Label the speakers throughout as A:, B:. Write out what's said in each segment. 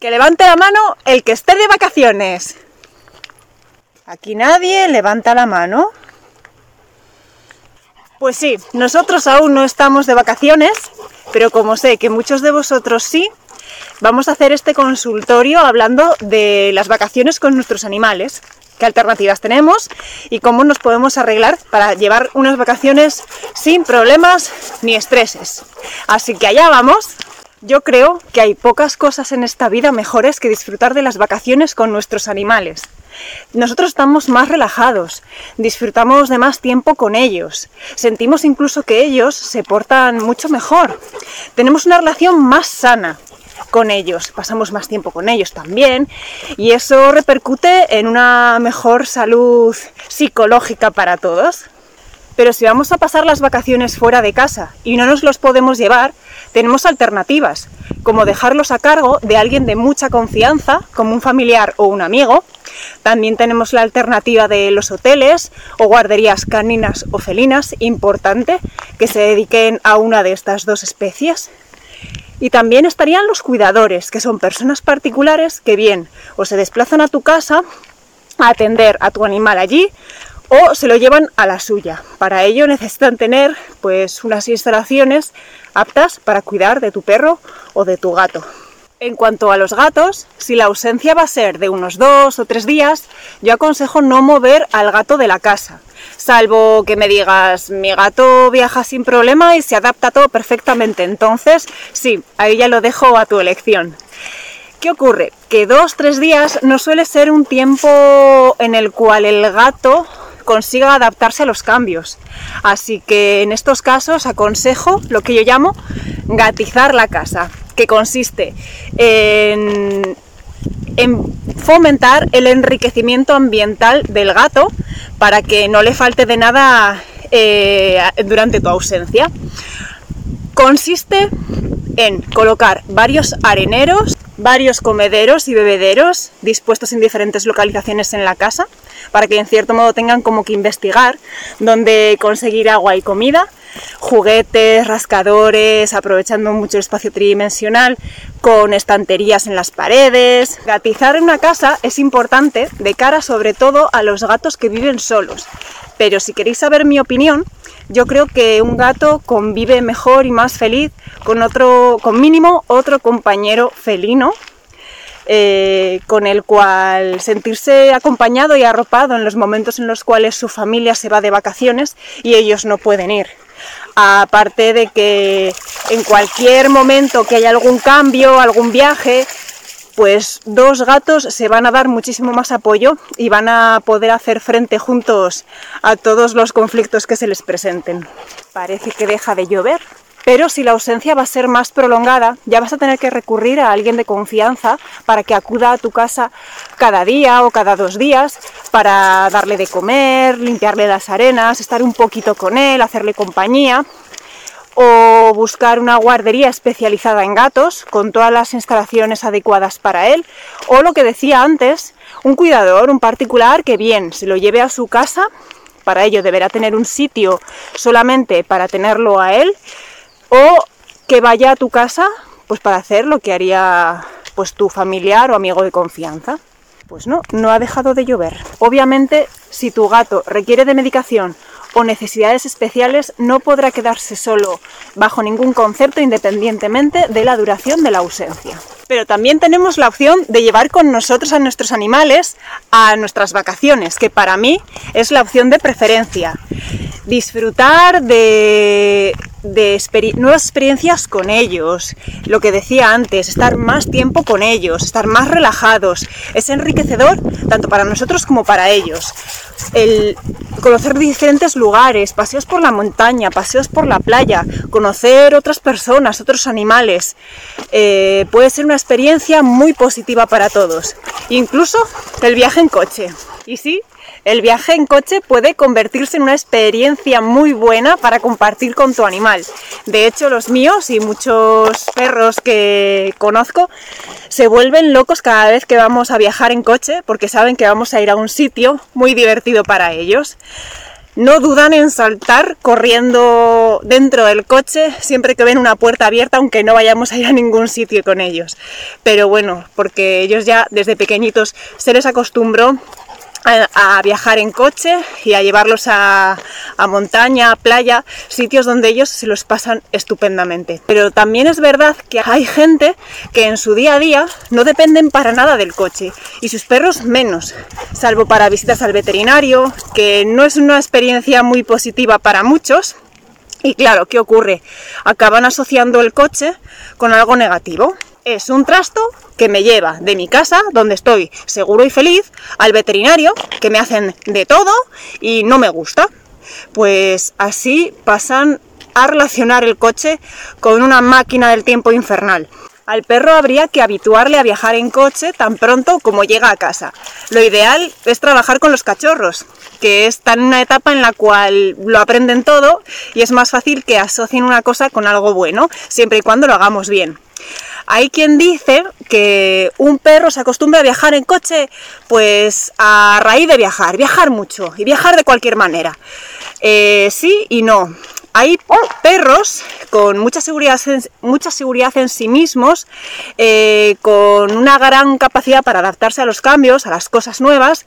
A: Que levante la mano el que esté de vacaciones. Aquí nadie levanta la mano. Pues sí, nosotros aún no estamos de vacaciones, pero como sé que muchos de vosotros sí, vamos a hacer este consultorio hablando de las vacaciones con nuestros animales, qué alternativas tenemos y cómo nos podemos arreglar para llevar unas vacaciones sin problemas ni estreses. Así que allá vamos. Yo creo que hay pocas cosas en esta vida mejores que disfrutar de las vacaciones con nuestros animales. Nosotros estamos más relajados, disfrutamos de más tiempo con ellos, sentimos incluso que ellos se portan mucho mejor, tenemos una relación más sana con ellos, pasamos más tiempo con ellos también y eso repercute en una mejor salud psicológica para todos. Pero si vamos a pasar las vacaciones fuera de casa y no nos los podemos llevar, tenemos alternativas, como dejarlos a cargo de alguien de mucha confianza, como un familiar o un amigo. También tenemos la alternativa de los hoteles o guarderías caninas o felinas, importante que se dediquen a una de estas dos especies. Y también estarían los cuidadores, que son personas particulares que bien o se desplazan a tu casa a atender a tu animal allí o se lo llevan a la suya. Para ello necesitan tener pues unas instalaciones aptas para cuidar de tu perro o de tu gato. En cuanto a los gatos, si la ausencia va a ser de unos dos o tres días, yo aconsejo no mover al gato de la casa, salvo que me digas, mi gato viaja sin problema y se adapta todo perfectamente. Entonces, sí, ahí ya lo dejo a tu elección. ¿Qué ocurre? Que dos, tres días no suele ser un tiempo en el cual el gato consiga adaptarse a los cambios. Así que en estos casos aconsejo lo que yo llamo gatizar la casa, que consiste en, fomentar el enriquecimiento ambiental del gato para que no le falte de nada eh, durante tu ausencia. Consiste en colocar varios areneros, varios comederos y bebederos dispuestos en diferentes localizaciones en la casa para que en cierto modo tengan como que investigar dónde conseguir agua y comida, juguetes, rascadores, aprovechando mucho el espacio tridimensional, con estanterías en las paredes. Gatizar en una casa es importante de cara sobre todo a los gatos que viven solos. Pero si queréis saber mi opinión, yo creo que un gato convive mejor y más feliz con otro, con mínimo otro compañero felino eh, con el cual sentirse acompañado y arropado en los momentos en los cuales su familia se va de vacaciones y ellos no pueden ir. Aparte de que en cualquier momento que haya algún cambio, algún viaje, pues dos gatos se van a dar muchísimo más apoyo y van a poder hacer frente juntos a todos los conflictos que se les presenten. Parece que deja de llover, pero si la ausencia va a ser más prolongada, ya vas a tener que recurrir a alguien de confianza para que acuda a tu casa cada día o cada dos días para darle de comer, limpiarle las arenas, estar un poquito con él, hacerle compañía o buscar una guardería especializada en gatos con todas las instalaciones adecuadas para él o lo que decía antes, un cuidador, un particular que bien se lo lleve a su casa, para ello deberá tener un sitio solamente para tenerlo a él o que vaya a tu casa pues para hacer lo que haría pues tu familiar o amigo de confianza. Pues no, no ha dejado de llover. Obviamente, si tu gato requiere de medicación o necesidades especiales, no podrá quedarse solo bajo ningún concepto independientemente de la duración de la ausencia. Pero también tenemos la opción de llevar con nosotros a nuestros animales a nuestras vacaciones, que para mí es la opción de preferencia. Disfrutar de de nuevas experiencias con ellos, lo que decía antes, estar más tiempo con ellos, estar más relajados, es enriquecedor tanto para nosotros como para ellos. El conocer diferentes lugares, paseos por la montaña, paseos por la playa, conocer otras personas, otros animales, eh, puede ser una experiencia muy positiva para todos. Incluso el viaje en coche. Y sí, el viaje en coche puede convertirse en una experiencia muy buena para compartir con tu animal. De hecho, los míos y muchos perros que conozco se vuelven locos cada vez que vamos a viajar en coche porque saben que vamos a ir a un sitio muy divertido para ellos. no dudan en saltar corriendo dentro del coche siempre que ven una puerta abierta, aunque no vayamos a ir a ningún sitio con ellos. Pero bueno, porque ellos ya desde pequeñitos se les acostumbró a, viajar en coche y a llevarlos a, montaña, a playa, sitios donde ellos se los pasan estupendamente. Pero también es verdad que hay gente que en su día a día no dependen para nada del coche y sus perros menos, salvo para visitas al veterinario, que no es una experiencia muy positiva para muchos. Y claro, ¿qué ocurre? Acaban asociando el coche con algo negativo. Es un trasto que me lleva de mi casa, donde estoy seguro y feliz, al veterinario, que me hacen de todo y no me gusta. Pues así pasan a relacionar el coche con una máquina del tiempo infernal. Al perro habría que habituarle a viajar en coche tan pronto como llega a casa. Lo ideal es trabajar con los cachorros, que están en una etapa en la cual lo aprenden todo y es más fácil que asocien una cosa con algo bueno, siempre y cuando lo hagamos bien. Hay quien dice que un perro se acostumbra a viajar en coche, pues a raíz de viajar, viajar mucho y viajar de cualquier manera. Eh, sí y no. Hay perros con mucha seguridad en, mucha seguridad en sí mismos, eh, con una gran capacidad para adaptarse a los cambios, a las cosas nuevas,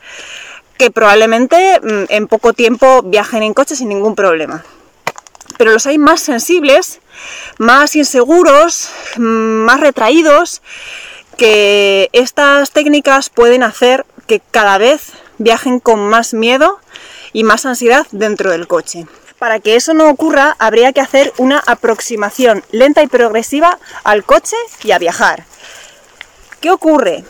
A: que probablemente mm, en poco tiempo viajen en coche sin ningún problema pero los hay más sensibles, más inseguros, más retraídos, que estas técnicas pueden hacer que cada vez viajen con más miedo y más ansiedad dentro del coche. Para que eso no ocurra, habría que hacer una aproximación lenta y progresiva al coche y a viajar. ¿Qué ocurre?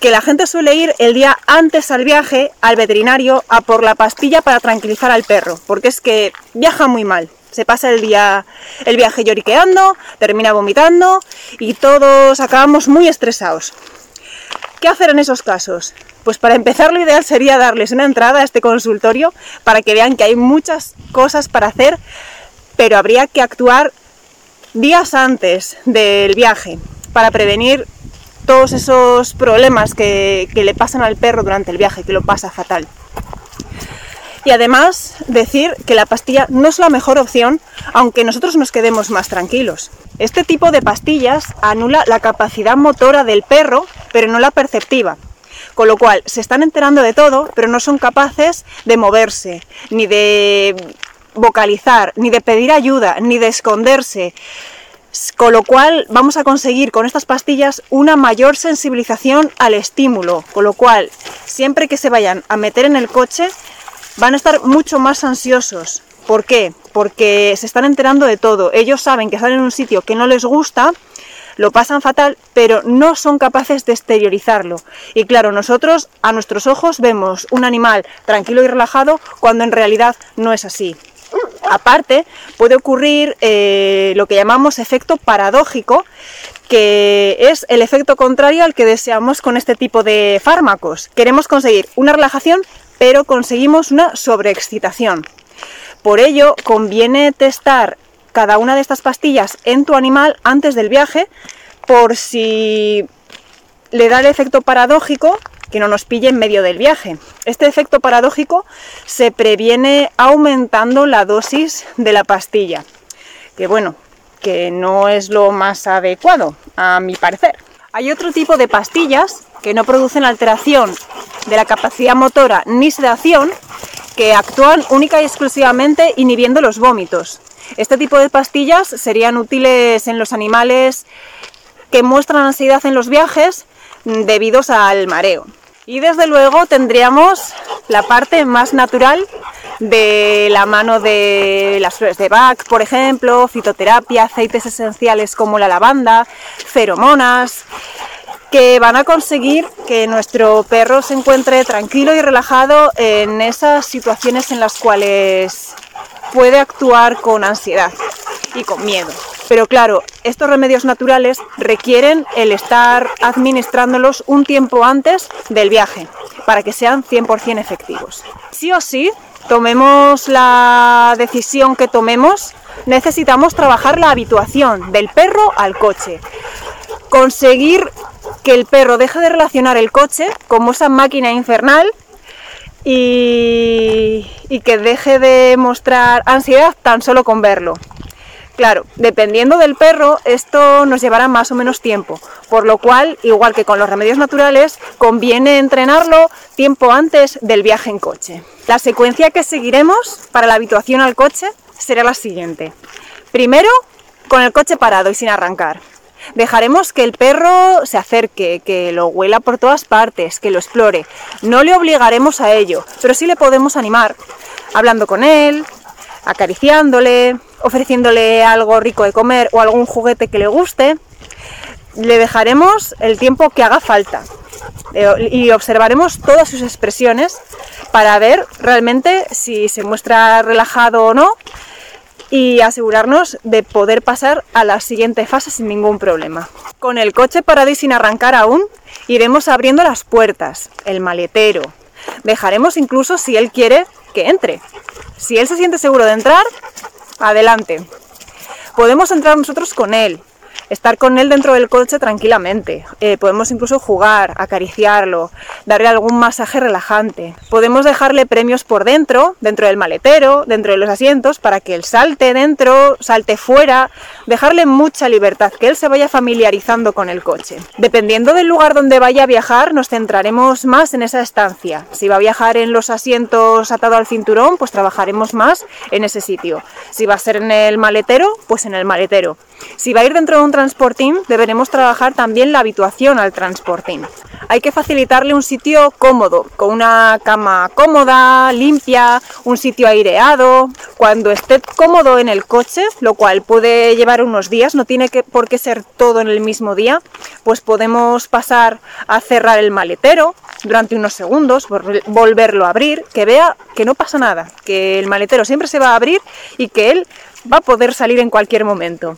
A: que la gente suele ir el día antes al viaje al veterinario a por la pastilla para tranquilizar al perro, porque es que viaja muy mal. Se pasa el día el viaje lloriqueando, termina vomitando y todos acabamos muy estresados. ¿Qué hacer en esos casos? Pues para empezar lo ideal sería darles una entrada a este consultorio para que vean que hay muchas cosas para hacer, pero habría que actuar días antes del viaje para prevenir todos esos problemas que, le pasan al perro durante el viaje, que lo pasa fatal. Y además decir que la pastilla no es la mejor opción, aunque nosotros nos quedemos más tranquilos. Este tipo de pastillas anula la capacidad motora del perro, pero no la perceptiva. Con lo cual, se están enterando de todo, pero no son capaces de moverse, ni de vocalizar, ni de pedir ayuda, ni de esconderse. Con lo cual vamos a conseguir con estas pastillas una mayor sensibilización al estímulo, con lo cual siempre que se vayan a meter en el coche van a estar mucho más ansiosos. ¿Por qué? Porque se están enterando de todo. Ellos saben que están en un sitio que no les gusta, lo pasan fatal, pero no son capaces de exteriorizarlo. Y claro, nosotros a nuestros ojos vemos un animal tranquilo y relajado cuando en realidad no es así. Aparte, puede ocurrir eh, lo que llamamos efecto paradójico, que es el efecto contrario al que deseamos con este tipo de fármacos. Queremos conseguir una relajación, pero conseguimos una sobreexcitación. Por ello, conviene testar cada una de estas pastillas en tu animal antes del viaje, por si le da el efecto paradójico que no nos pille en medio del viaje. Este efecto paradójico se previene aumentando la dosis de la pastilla, que bueno, que no es lo más adecuado, a mi parecer. Hay otro tipo de pastillas que no producen alteración de la capacidad motora ni sedación, que actúan única y exclusivamente inhibiendo los vómitos. Este tipo de pastillas serían útiles en los animales que muestran ansiedad en los viajes debidos al mareo. Y desde luego tendríamos la parte más natural de la mano de las flores de Bach, por ejemplo, fitoterapia, aceites esenciales como la lavanda, feromonas, que van a conseguir que nuestro perro se encuentre tranquilo y relajado en esas situaciones en las cuales puede actuar con ansiedad y con miedo. Pero claro, estos remedios naturales requieren el estar administrándolos un tiempo antes del viaje para que sean 100% efectivos. Sí o sí, tomemos la decisión que tomemos, necesitamos trabajar la habituación del perro al coche. Conseguir que el perro deje de relacionar el coche como esa máquina infernal y, y que deje de mostrar ansiedad tan solo con verlo. Claro, dependiendo del perro, esto nos llevará más o menos tiempo, por lo cual, igual que con los remedios naturales, conviene entrenarlo tiempo antes del viaje en coche. La secuencia que seguiremos para la habituación al coche será la siguiente. Primero, con el coche parado y sin arrancar. Dejaremos que el perro se acerque, que lo huela por todas partes, que lo explore. No le obligaremos a ello, pero sí le podemos animar, hablando con él, acariciándole, ofreciéndole algo rico de comer o algún juguete que le guste. Le dejaremos el tiempo que haga falta eh, y observaremos todas sus expresiones para ver realmente si se muestra relajado o no y asegurarnos de poder pasar a la siguiente fase sin ningún problema. Con el coche parado y sin arrancar aún, iremos abriendo las puertas, el maletero. Dejaremos incluso si él quiere que entre. Si él se siente seguro de entrar, adelante. Podemos entrar nosotros con él, estar con él dentro del coche tranquilamente. Eh, podemos incluso jugar, acariciarlo, darle algún masaje relajante. Podemos dejarle premios por dentro, dentro del maletero, dentro de los asientos, para que él salte dentro, salte fuera, dejarle mucha libertad, que él se vaya familiarizando con el coche. Dependiendo del lugar donde vaya a viajar, nos centraremos más en esa estancia. Si va a viajar en los asientos atado al cinturón, pues trabajaremos más en ese sitio. Si va a ser en el maletero, pues en el maletero. Si va a ir dentro de un transportín, deberemos trabajar también la habituación al transportín. Hay que facilitarle un sitio cómodo, con una cama cómoda, limpia, un sitio aireado. Cuando esté cómodo en el coche, lo cual puede llevar unos días, no tiene que, por qué ser todo en el mismo día, pues podemos pasar a cerrar el maletero durante unos segundos, volverlo a abrir, que vea que no pasa nada, que el maletero siempre se va a abrir y que él va a poder salir en cualquier momento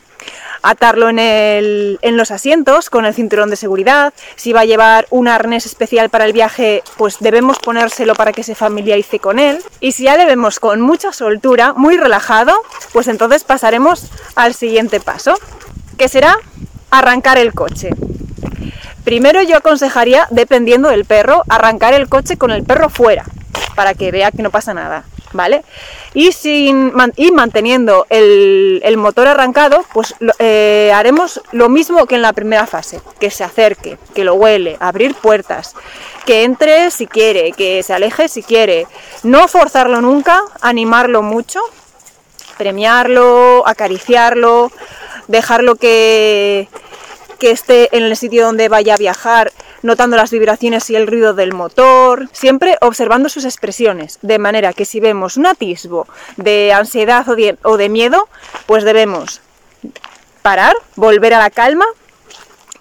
A: atarlo en, los asientos con el cinturón de seguridad. Si va a llevar un arnés especial para el viaje, pues debemos ponérselo para que se familiarice con él. Y si ya le vemos con mucha soltura, muy relajado, pues entonces pasaremos al siguiente paso, que será arrancar el coche. Primero yo aconsejaría, dependiendo del perro, arrancar el coche con el perro fuera, para que vea que no pasa nada. ¿Vale? Y, sin, manteniendo el, motor arrancado, pues eh, haremos lo mismo que en la primera fase, que se acerque, que lo huele, abrir puertas, que entre si quiere, que se aleje si quiere, no forzarlo nunca, animarlo mucho, premiarlo, acariciarlo, dejarlo que, que esté en el sitio donde vaya a viajar notando las vibraciones y el ruido del motor, siempre observando sus expresiones, de manera que si vemos un atisbo de ansiedad o de, miedo, pues debemos parar, volver a la calma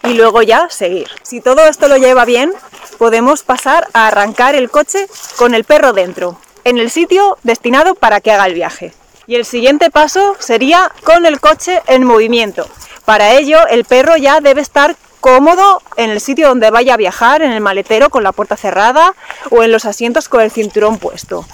A: y luego ya seguir. Si todo esto lo lleva bien, podemos pasar a arrancar el coche con el perro dentro, en el sitio destinado para que haga el viaje. Y el siguiente paso sería con el coche en movimiento. Para ello, el perro ya debe estar cómodo en el sitio donde vaya a viajar, en el maletero con la puerta cerrada o en los asientos con el cinturón puesto.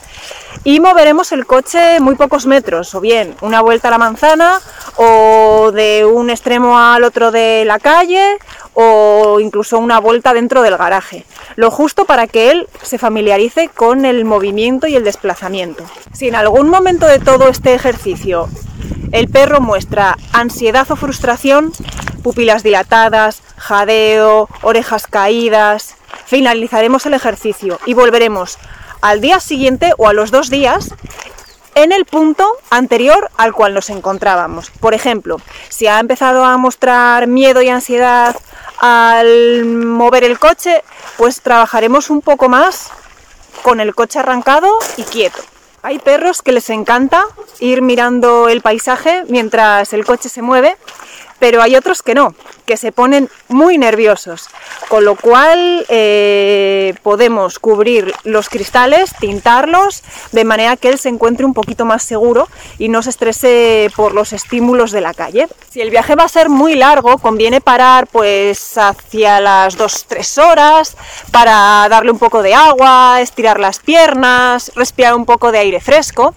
A: Y moveremos el coche muy pocos metros, o bien una vuelta a la manzana, o de un extremo al otro de la calle, o incluso una vuelta dentro del garaje. Lo justo para que él se familiarice con el movimiento y el desplazamiento. Si en algún momento de todo este ejercicio el perro muestra ansiedad o frustración, pupilas dilatadas, jadeo, orejas caídas. Finalizaremos el ejercicio y volveremos al día siguiente o a los dos días en el punto anterior al cual nos encontrábamos. Por ejemplo, si ha empezado a mostrar miedo y ansiedad al mover el coche, pues trabajaremos un poco más con el coche arrancado y quieto. Hay perros que les encanta ir mirando el paisaje mientras el coche se mueve pero hay otros que no, que se ponen muy nerviosos, con lo cual eh, podemos cubrir los cristales, tintarlos, de manera que él se encuentre un poquito más seguro y no se estrese por los estímulos de la calle. Si el viaje va a ser muy largo, conviene parar pues hacia las 2-3 horas para darle un poco de agua, estirar las piernas, respirar un poco de aire fresco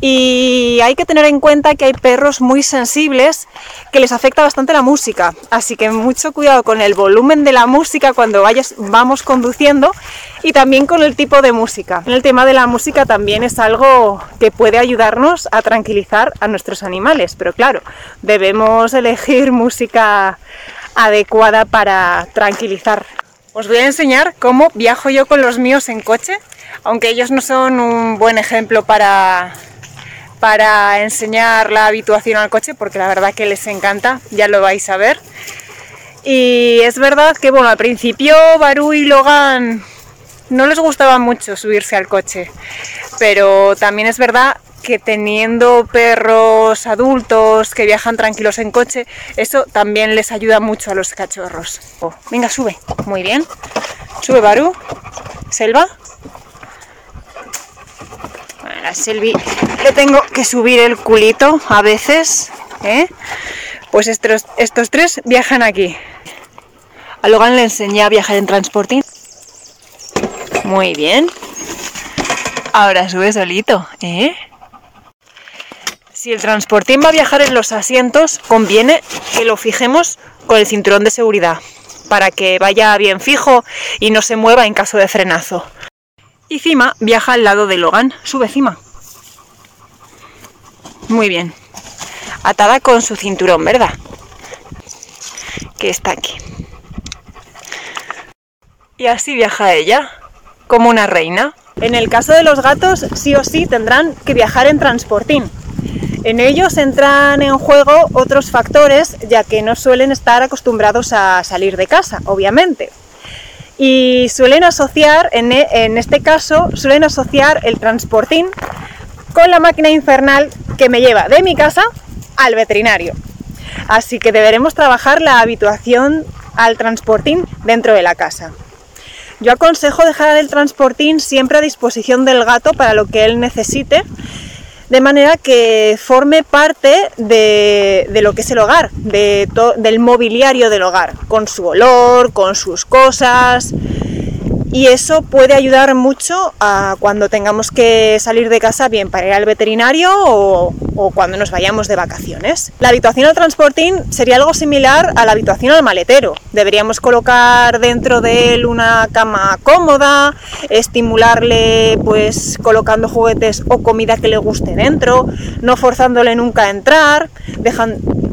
A: Y hay que tener en cuenta que hay perros muy sensibles que les afecta bastante la música, así que mucho cuidado con el volumen de la música cuando vayas, vamos conduciendo y también con el tipo de música. El tema de la música también es algo que puede ayudarnos a tranquilizar a nuestros animales, pero claro, debemos elegir música adecuada para tranquilizar. Os voy a enseñar cómo viajo yo con los míos en coche, aunque ellos no son un buen ejemplo para para enseñar la habituación al coche, porque la verdad que les encanta, ya lo vais a ver. Y es verdad que, bueno, al principio Baru y Logan no les gustaba mucho subirse al coche, pero también es verdad que teniendo perros adultos que viajan tranquilos en coche, eso también les ayuda mucho a los cachorros. Oh, venga, sube. Muy bien. Sube, Baru. Selva. A Selvi le tengo que subir el culito a veces, ¿eh? Pues estos, estos tres viajan aquí. A Logan le enseñé a viajar en transportín. Muy bien. Ahora sube solito, ¿eh? Si el transportín va a viajar en los asientos, conviene que lo fijemos con el cinturón de seguridad, para que vaya bien fijo y no se mueva en caso de frenazo. Y Cima viaja al lado de Logan. Sube Cima. Muy bien. Atada con su cinturón, ¿verdad? Que está aquí. Y así viaja ella, como una reina. En el caso de los gatos, sí o sí tendrán que viajar en transportín. En ellos entran en juego otros factores, ya que no suelen estar acostumbrados a salir de casa, obviamente y suelen asociar, e, en, este caso, suelen asociar el transportín con la máquina infernal que me lleva de mi casa al veterinario. Así que deberemos trabajar la habituación al transportín dentro de la casa. Yo aconsejo dejar el transportín siempre a disposición del gato para lo que él necesite de manera que forme parte de, lo que es el hogar, de del mobiliario del hogar, con su olor, con sus cosas, y eso puede ayudar mucho a cuando tengamos que salir de casa, bien para ir al veterinario o, cuando nos vayamos de vacaciones. La habitación al transportín sería algo similar a la habitación al maletero. Deberíamos colocar dentro de él una cama cómoda, estimularle pues colocando juguetes o comida que le guste dentro, no forzándole nunca a entrar,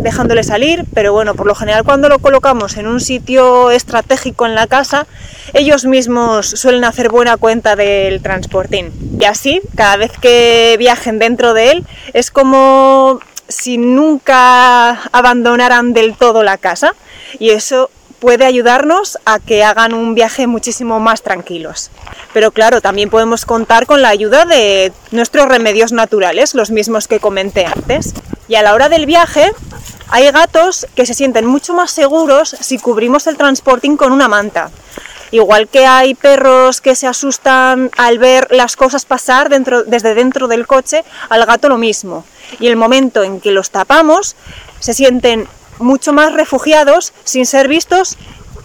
A: dejándole salir, pero bueno, por lo general cuando lo colocamos en un sitio estratégico en la casa, ellos mismos suelen hacer buena cuenta del transportín. Y así, cada vez que viajen dentro de él, es como si nunca abandonaran del todo la casa. Y eso puede ayudarnos a que hagan un viaje muchísimo más tranquilos. Pero claro, también podemos contar con la ayuda de nuestros remedios naturales, los mismos que comenté antes. Y a la hora del viaje, hay gatos que se sienten mucho más seguros si cubrimos el transporting con una manta. Igual que hay perros que se asustan al ver las cosas pasar desde dentro del coche, al gato lo mismo. Y el momento en que los tapamos, se sienten mucho más refugiados, sin ser vistos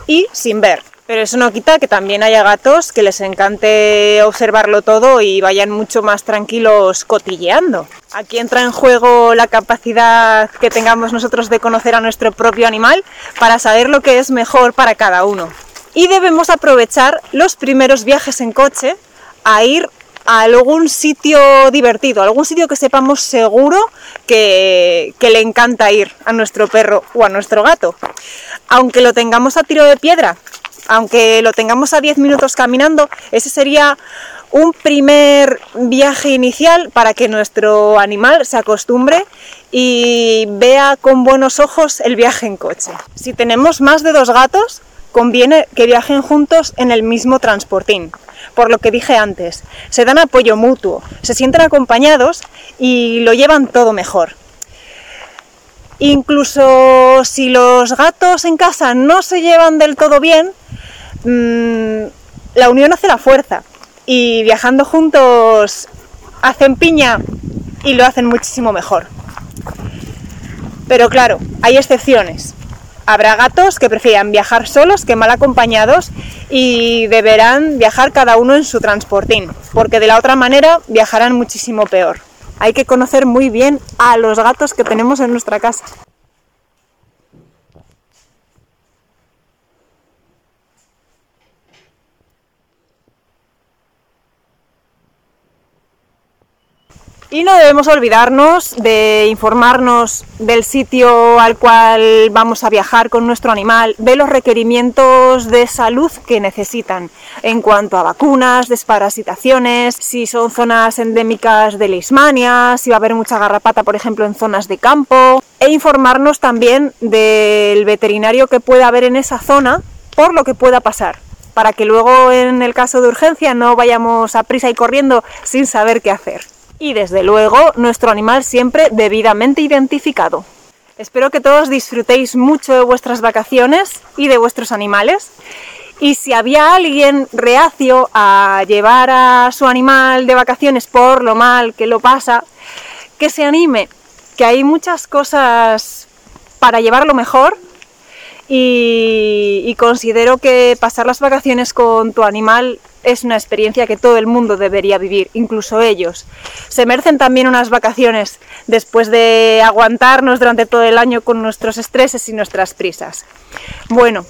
A: y sin ver. Pero eso no quita que también haya gatos que les encante observarlo todo y vayan mucho más tranquilos cotilleando. Aquí entra en juego la capacidad que tengamos nosotros de conocer a nuestro propio animal para saber lo que es mejor para cada uno y debemos aprovechar los primeros viajes en coche a ir a algún sitio divertido, algún sitio que sepamos seguro que, le encanta ir a nuestro perro o a nuestro gato. Aunque lo tengamos a tiro de piedra, aunque lo tengamos a 10 minutos caminando, ese sería un primer viaje inicial para que nuestro animal se acostumbre y vea con buenos ojos el viaje en coche. Si tenemos más de dos gatos, conviene que viajen juntos en el mismo transportín. Por lo que dije antes, se dan apoyo mutuo, se sienten acompañados y lo llevan todo mejor. Incluso si los gatos en casa no se llevan del todo bien, mm, la unión hace la fuerza y viajando juntos hacen piña y lo hacen muchísimo mejor. Pero claro, hay excepciones. Habrá gatos que prefieran viajar solos que mal acompañados y deberán viajar cada uno en su transportín, porque de la otra manera viajarán muchísimo peor. Hay que conocer muy bien a los gatos que tenemos en nuestra casa. Y no debemos olvidarnos de informarnos del sitio al cual vamos a viajar con nuestro animal, de los requerimientos de salud que necesitan en cuanto a vacunas, desparasitaciones, si son zonas endémicas de leishmania, si va a haber mucha garrapata, por ejemplo, en zonas de campo, e informarnos también del veterinario que pueda haber en esa zona por lo que pueda pasar para que luego en el caso de urgencia no vayamos a prisa y corriendo sin saber qué hacer y desde luego nuestro animal siempre debidamente identificado. Espero que todos disfrutéis mucho de vuestras vacaciones y de vuestros animales. Y si había alguien reacio a llevar a su animal de vacaciones por lo mal que lo pasa, que se anime, que hay muchas cosas para llevarlo mejor y, y considero que pasar las vacaciones con tu animal es una experiencia que todo el mundo debería vivir, incluso ellos. Se merecen también unas vacaciones después de aguantarnos durante todo el año con nuestros estreses y nuestras prisas. Bueno,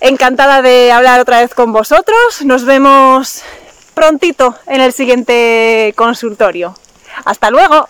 A: encantada de hablar otra vez con vosotros. Nos vemos prontito en el siguiente consultorio. Hasta luego.